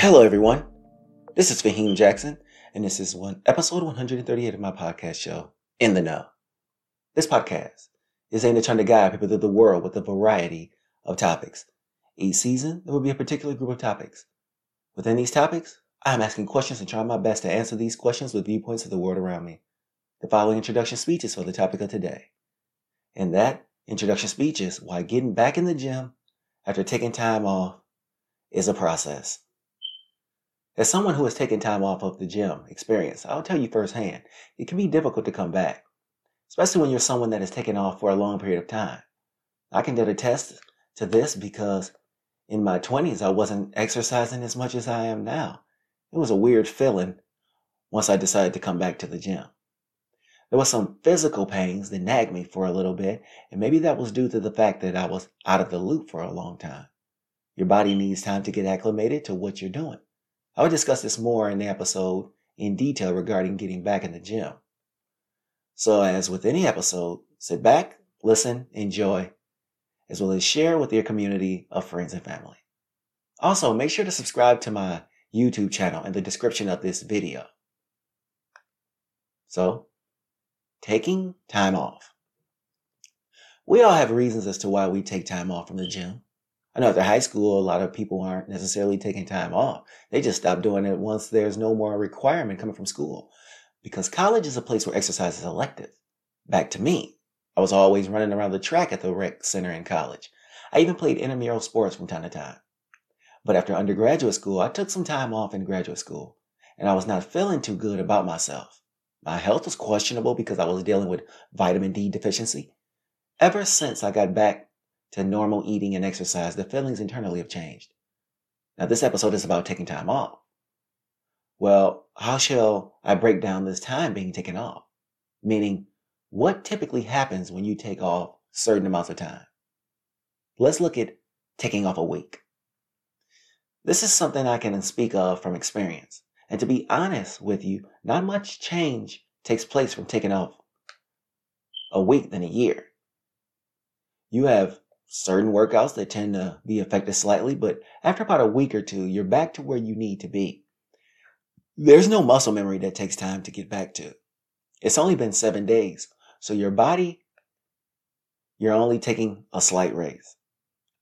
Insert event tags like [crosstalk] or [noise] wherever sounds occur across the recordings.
Hello, everyone. This is Faheem Jackson, and this is one episode 138 of my podcast show, In the Know. This podcast is aimed at trying to guide people through the world with a variety of topics. Each season, there will be a particular group of topics. Within these topics, I am asking questions and trying my best to answer these questions with viewpoints of the world around me. The following introduction speech is for the topic of today. And that introduction speech is why getting back in the gym after taking time off is a process. As someone who has taken time off of the gym experience, I'll tell you firsthand, it can be difficult to come back, especially when you're someone that has taken off for a long period of time. I can attest to this because in my 20s, I wasn't exercising as much as I am now. It was a weird feeling once I decided to come back to the gym. There was some physical pains that nagged me for a little bit, and maybe that was due to the fact that I was out of the loop for a long time. Your body needs time to get acclimated to what you're doing. I will discuss this more in the episode in detail regarding getting back in the gym. So, as with any episode, sit back, listen, enjoy, as well as share with your community of friends and family. Also, make sure to subscribe to my YouTube channel in the description of this video. So, taking time off. We all have reasons as to why we take time off from the gym. I know after high school, a lot of people aren't necessarily taking time off. They just stop doing it once there's no more requirement coming from school. Because college is a place where exercise is elective. Back to me. I was always running around the track at the rec center in college. I even played intramural sports from time to time. But after undergraduate school, I took some time off in graduate school, and I was not feeling too good about myself. My health was questionable because I was dealing with vitamin D deficiency. Ever since I got back to normal eating and exercise, the feelings internally have changed. Now, this episode is about taking time off. Well, how shall I break down this time being taken off? Meaning, what typically happens when you take off certain amounts of time? Let's look at taking off a week. This is something I can speak of from experience. And to be honest with you, not much change takes place from taking off a week than a year. You have certain workouts that tend to be affected slightly, but after about a week or two, you're back to where you need to be. There's no muscle memory that takes time to get back to. It's only been seven days, so your body, you're only taking a slight raise.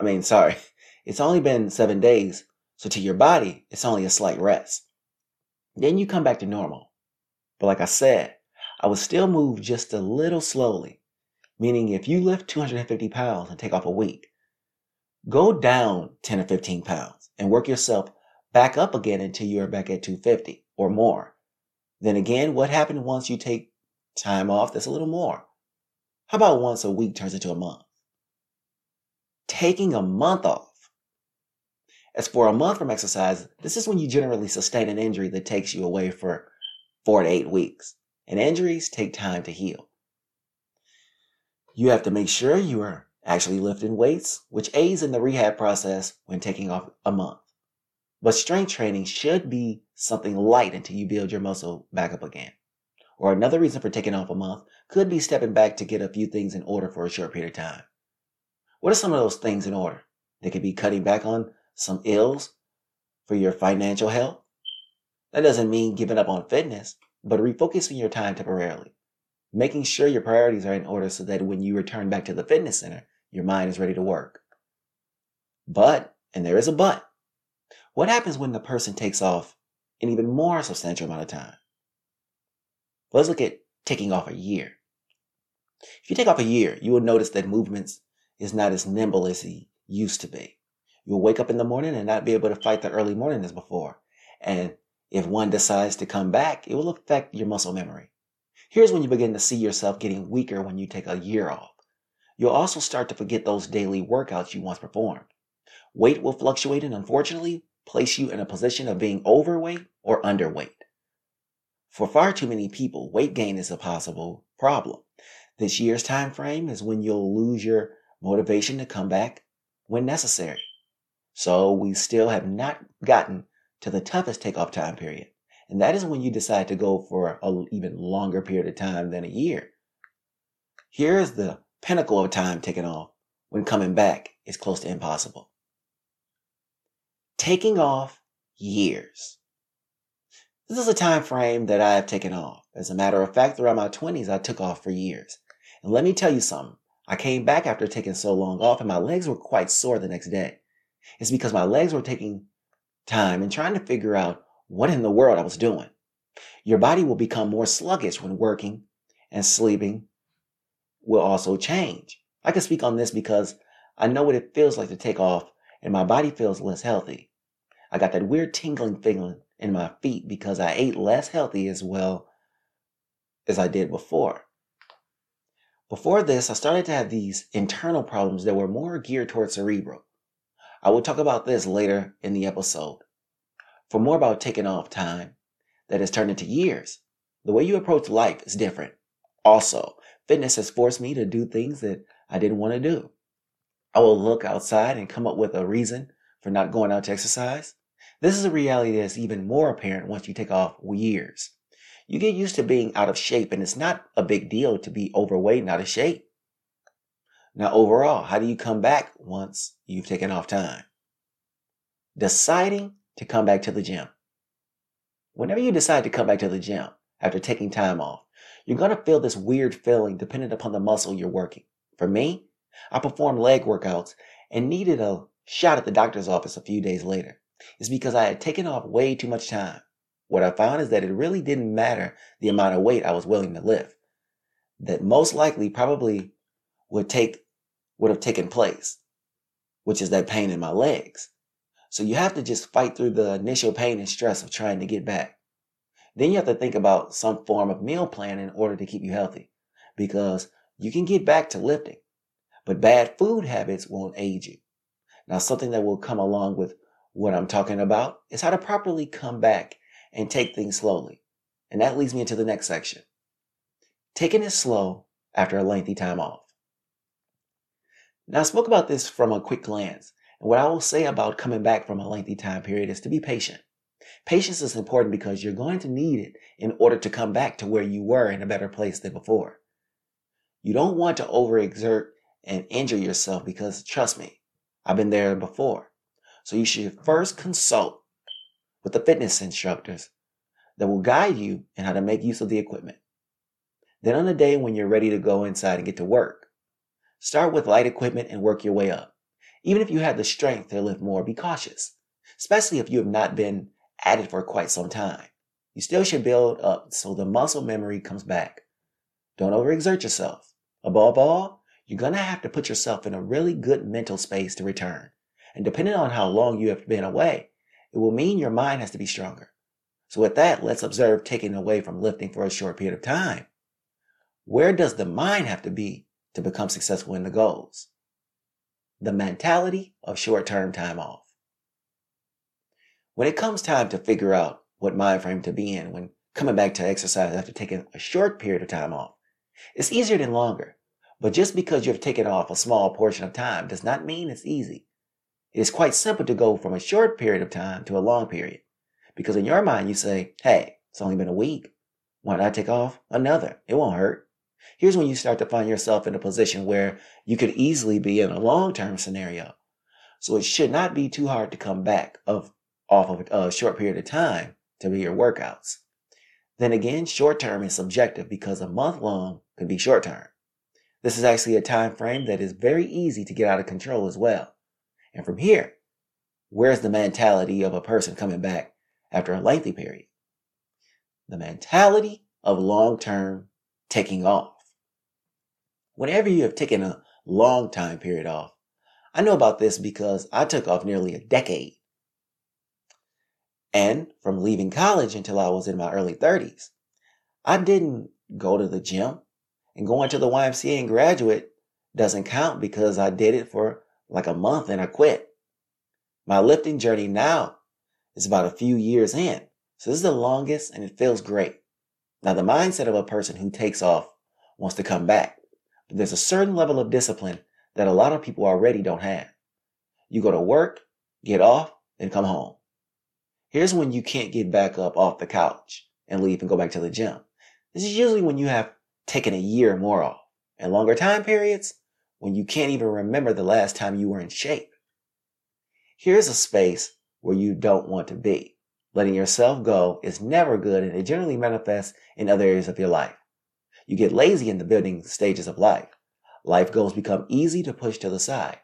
I mean, sorry, [laughs] it's only been seven days, so to your body, it's only a slight rest. Then you come back to normal. But like I said, I would still move just a little slowly Meaning, if you lift 250 pounds and take off a week, go down 10 or 15 pounds and work yourself back up again until you're back at 250 or more. Then again, what happens once you take time off that's a little more? How about once a week turns into a month? Taking a month off. As for a month from exercise, this is when you generally sustain an injury that takes you away for four to eight weeks. And injuries take time to heal. You have to make sure you are actually lifting weights, which aids in the rehab process when taking off a month. But strength training should be something light until you build your muscle back up again. Or another reason for taking off a month could be stepping back to get a few things in order for a short period of time. What are some of those things in order? They could be cutting back on some ills for your financial health. That doesn't mean giving up on fitness, but refocusing your time temporarily making sure your priorities are in order so that when you return back to the fitness center, your mind is ready to work. But, and there is a but, what happens when the person takes off an even more substantial amount of time? Let's look at taking off a year. If you take off a year, you will notice that movements is not as nimble as he used to be. You'll wake up in the morning and not be able to fight the early morning as before. And if one decides to come back, it will affect your muscle memory. Here's when you begin to see yourself getting weaker when you take a year off. You'll also start to forget those daily workouts you once performed. Weight will fluctuate and unfortunately place you in a position of being overweight or underweight. For far too many people, weight gain is a possible problem. This year's time frame is when you'll lose your motivation to come back when necessary. So we still have not gotten to the toughest takeoff time period. And that is when you decide to go for an even longer period of time than a year. Here is the pinnacle of time taken off when coming back is close to impossible. Taking off years. This is a time frame that I have taken off. As a matter of fact, throughout my 20s, I took off for years. And let me tell you something. I came back after taking so long off and my legs were quite sore the next day. It's because my legs were taking time and trying to figure out what in the world I was doing. Your body will become more sluggish when working and sleeping will also change. I can speak on this because I know what it feels like to take off and my body feels less healthy. I got that weird tingling feeling in my feet because I ate less healthy as well as I did before. Before this, I started to have these internal problems that were more geared towards cerebral. I will talk about this later in the episode. For more about taking off time that has turned into years, the way you approach life is different. Also, fitness has forced me to do things that I didn't want to do. I will look outside and come up with a reason for not going out to exercise. This is a reality that's even more apparent once you take off years. You get used to being out of shape, and it's not a big deal to be overweight and out of shape. Now, overall, how do you come back once you've taken off time? Deciding to come back to the gym. Whenever you decide to come back to the gym after taking time off, you're going to feel this weird feeling dependent upon the muscle you're working. For me, I performed leg workouts and needed a shot at the doctor's office a few days later. It's because I had taken off way too much time. What I found is that it really didn't matter the amount of weight I was willing to lift. That most likely probably would take would have taken place, which is that pain in my legs. So you have to just fight through the initial pain and stress of trying to get back. Then you have to think about some form of meal plan in order to keep you healthy because you can get back to lifting. But bad food habits won't aid you. Now, something that will come along with what I'm talking about is how to properly come back and take things slowly. And that leads me into the next section. Taking it slow after a lengthy time off. Now, I spoke about this from a quick glance. And what I will say about coming back from a lengthy time period is to be patient. Patience is important because you're going to need it in order to come back to where you were in a better place than before. You don't want to overexert and injure yourself because trust me, I've been there before. So you should first consult with the fitness instructors that will guide you in how to make use of the equipment. Then on the day when you're ready to go inside and get to work, start with light equipment and work your way up. Even if you have the strength to lift more, be cautious, especially if you have not been at it for quite some time. You still should build up so the muscle memory comes back. Don't overexert yourself. Above all, you're going to have to put yourself in a really good mental space to return. And depending on how long you have been away, it will mean your mind has to be stronger. So with that, let's observe taking away from lifting for a short period of time. Where does the mind have to be to become successful in the goals? The mentality of short-term time off. When it comes time to figure out what mind frame to be in when coming back to exercise after taking a short period of time off, it's easier than longer but just because you've taken off a small portion of time does not mean it's easy. It is quite simple to go from a short period of time to a long period. Because in your mind, you say, hey, it's only been a week. Why not take off another? It won't hurt. Here's when you start to find yourself in a position where you could easily be in a long term scenario. So it should not be too hard to come back of, off of a short period of time to be your workouts. Then again, short term is subjective because a month long could be short term. This is actually a time frame that is very easy to get out of control as well. And from here, where's the mentality of a person coming back after a lengthy period? The mentality of long term taking off. Whenever you have taken a long time period off, I know about this because I took off nearly a decade. And from leaving college until I was in my early 30s, I didn't go to the gym. And going to the YMCA and graduate doesn't count because I did it for like a month and I quit. My lifting journey now is about a few years in. So this is the longest and it feels great. Now the mindset of a person who takes off wants to come back. But there's a certain level of discipline that a lot of people already don't have. You go to work, get off, and come home. Here's when you can't get back up off the couch and leave and go back to the gym. This is usually when you have taken a year or more off. And longer time periods, when you can't even remember the last time you were in shape. Here's a space where you don't want to be. Letting yourself go is never good and it generally manifests in other areas of your life. You get lazy in the building stages of life. Life goals become easy to push to the side.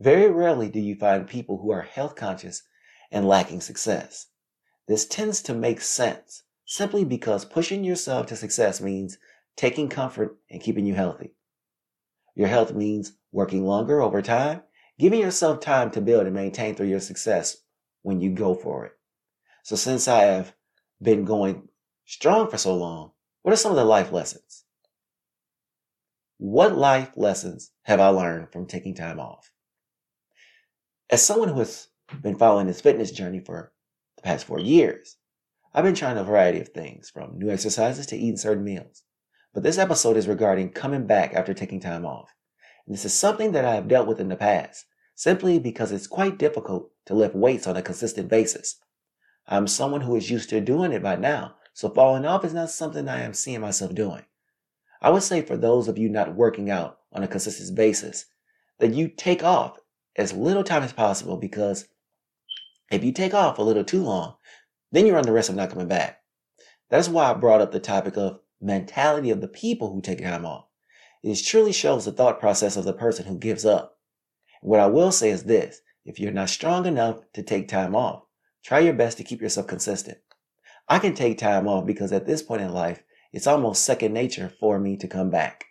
Very rarely do you find people who are health conscious and lacking success. This tends to make sense simply because pushing yourself to success means taking comfort and keeping you healthy. Your health means working longer over time, giving yourself time to build and maintain through your success when you go for it. So since I have been going strong for so long, what are some of the life lessons? What life lessons have I learned from taking time off? As someone who has been following this fitness journey for the past four years, I've been trying a variety of things from new exercises to eating certain meals. But this episode is regarding coming back after taking time off. And this is something that I have dealt with in the past, simply because it's quite difficult to lift weights on a consistent basis. I'm someone who is used to doing it by now, so falling off is not something I am seeing myself doing. I would say for those of you not working out on a consistent basis, that you take off as little time as possible because if you take off a little too long, then you run the risk of not coming back. That's why I brought up the topic of mentality of the people who take time off. It truly shows the thought process of the person who gives up. What I will say is this if you're not strong enough to take time off, Try your best to keep yourself consistent. I can take time off because at this point in life, it's almost second nature for me to come back.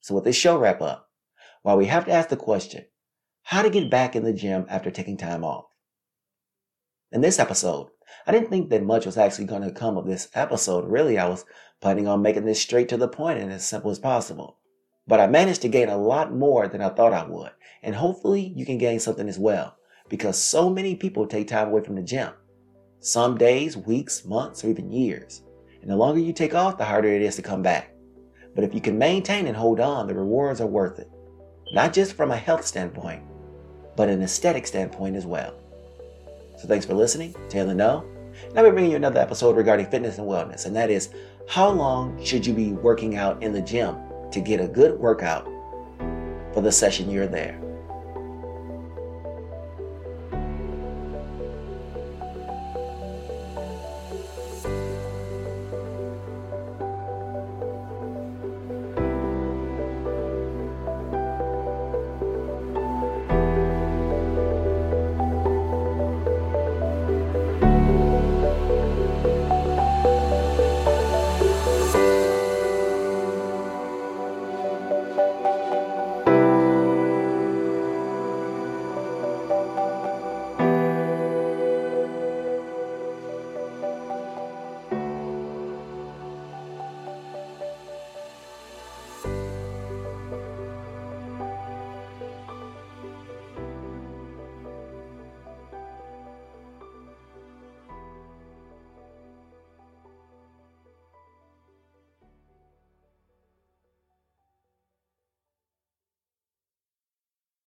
So with this show wrap up, while we have to ask the question, how to get back in the gym after taking time off? In this episode, I didn't think that much was actually going to come of this episode. Really, I was planning on making this straight to the point and as simple as possible. But I managed to gain a lot more than I thought I would. And hopefully you can gain something as well because so many people take time away from the gym. Some days, weeks, months, or even years. And the longer you take off, the harder it is to come back. But if you can maintain and hold on, the rewards are worth it. Not just from a health standpoint, but an aesthetic standpoint as well. So thanks for listening. Taylor No. And I'll be bringing you another episode regarding fitness and wellness, and that is how long should you be working out in the gym to get a good workout for the session you're there?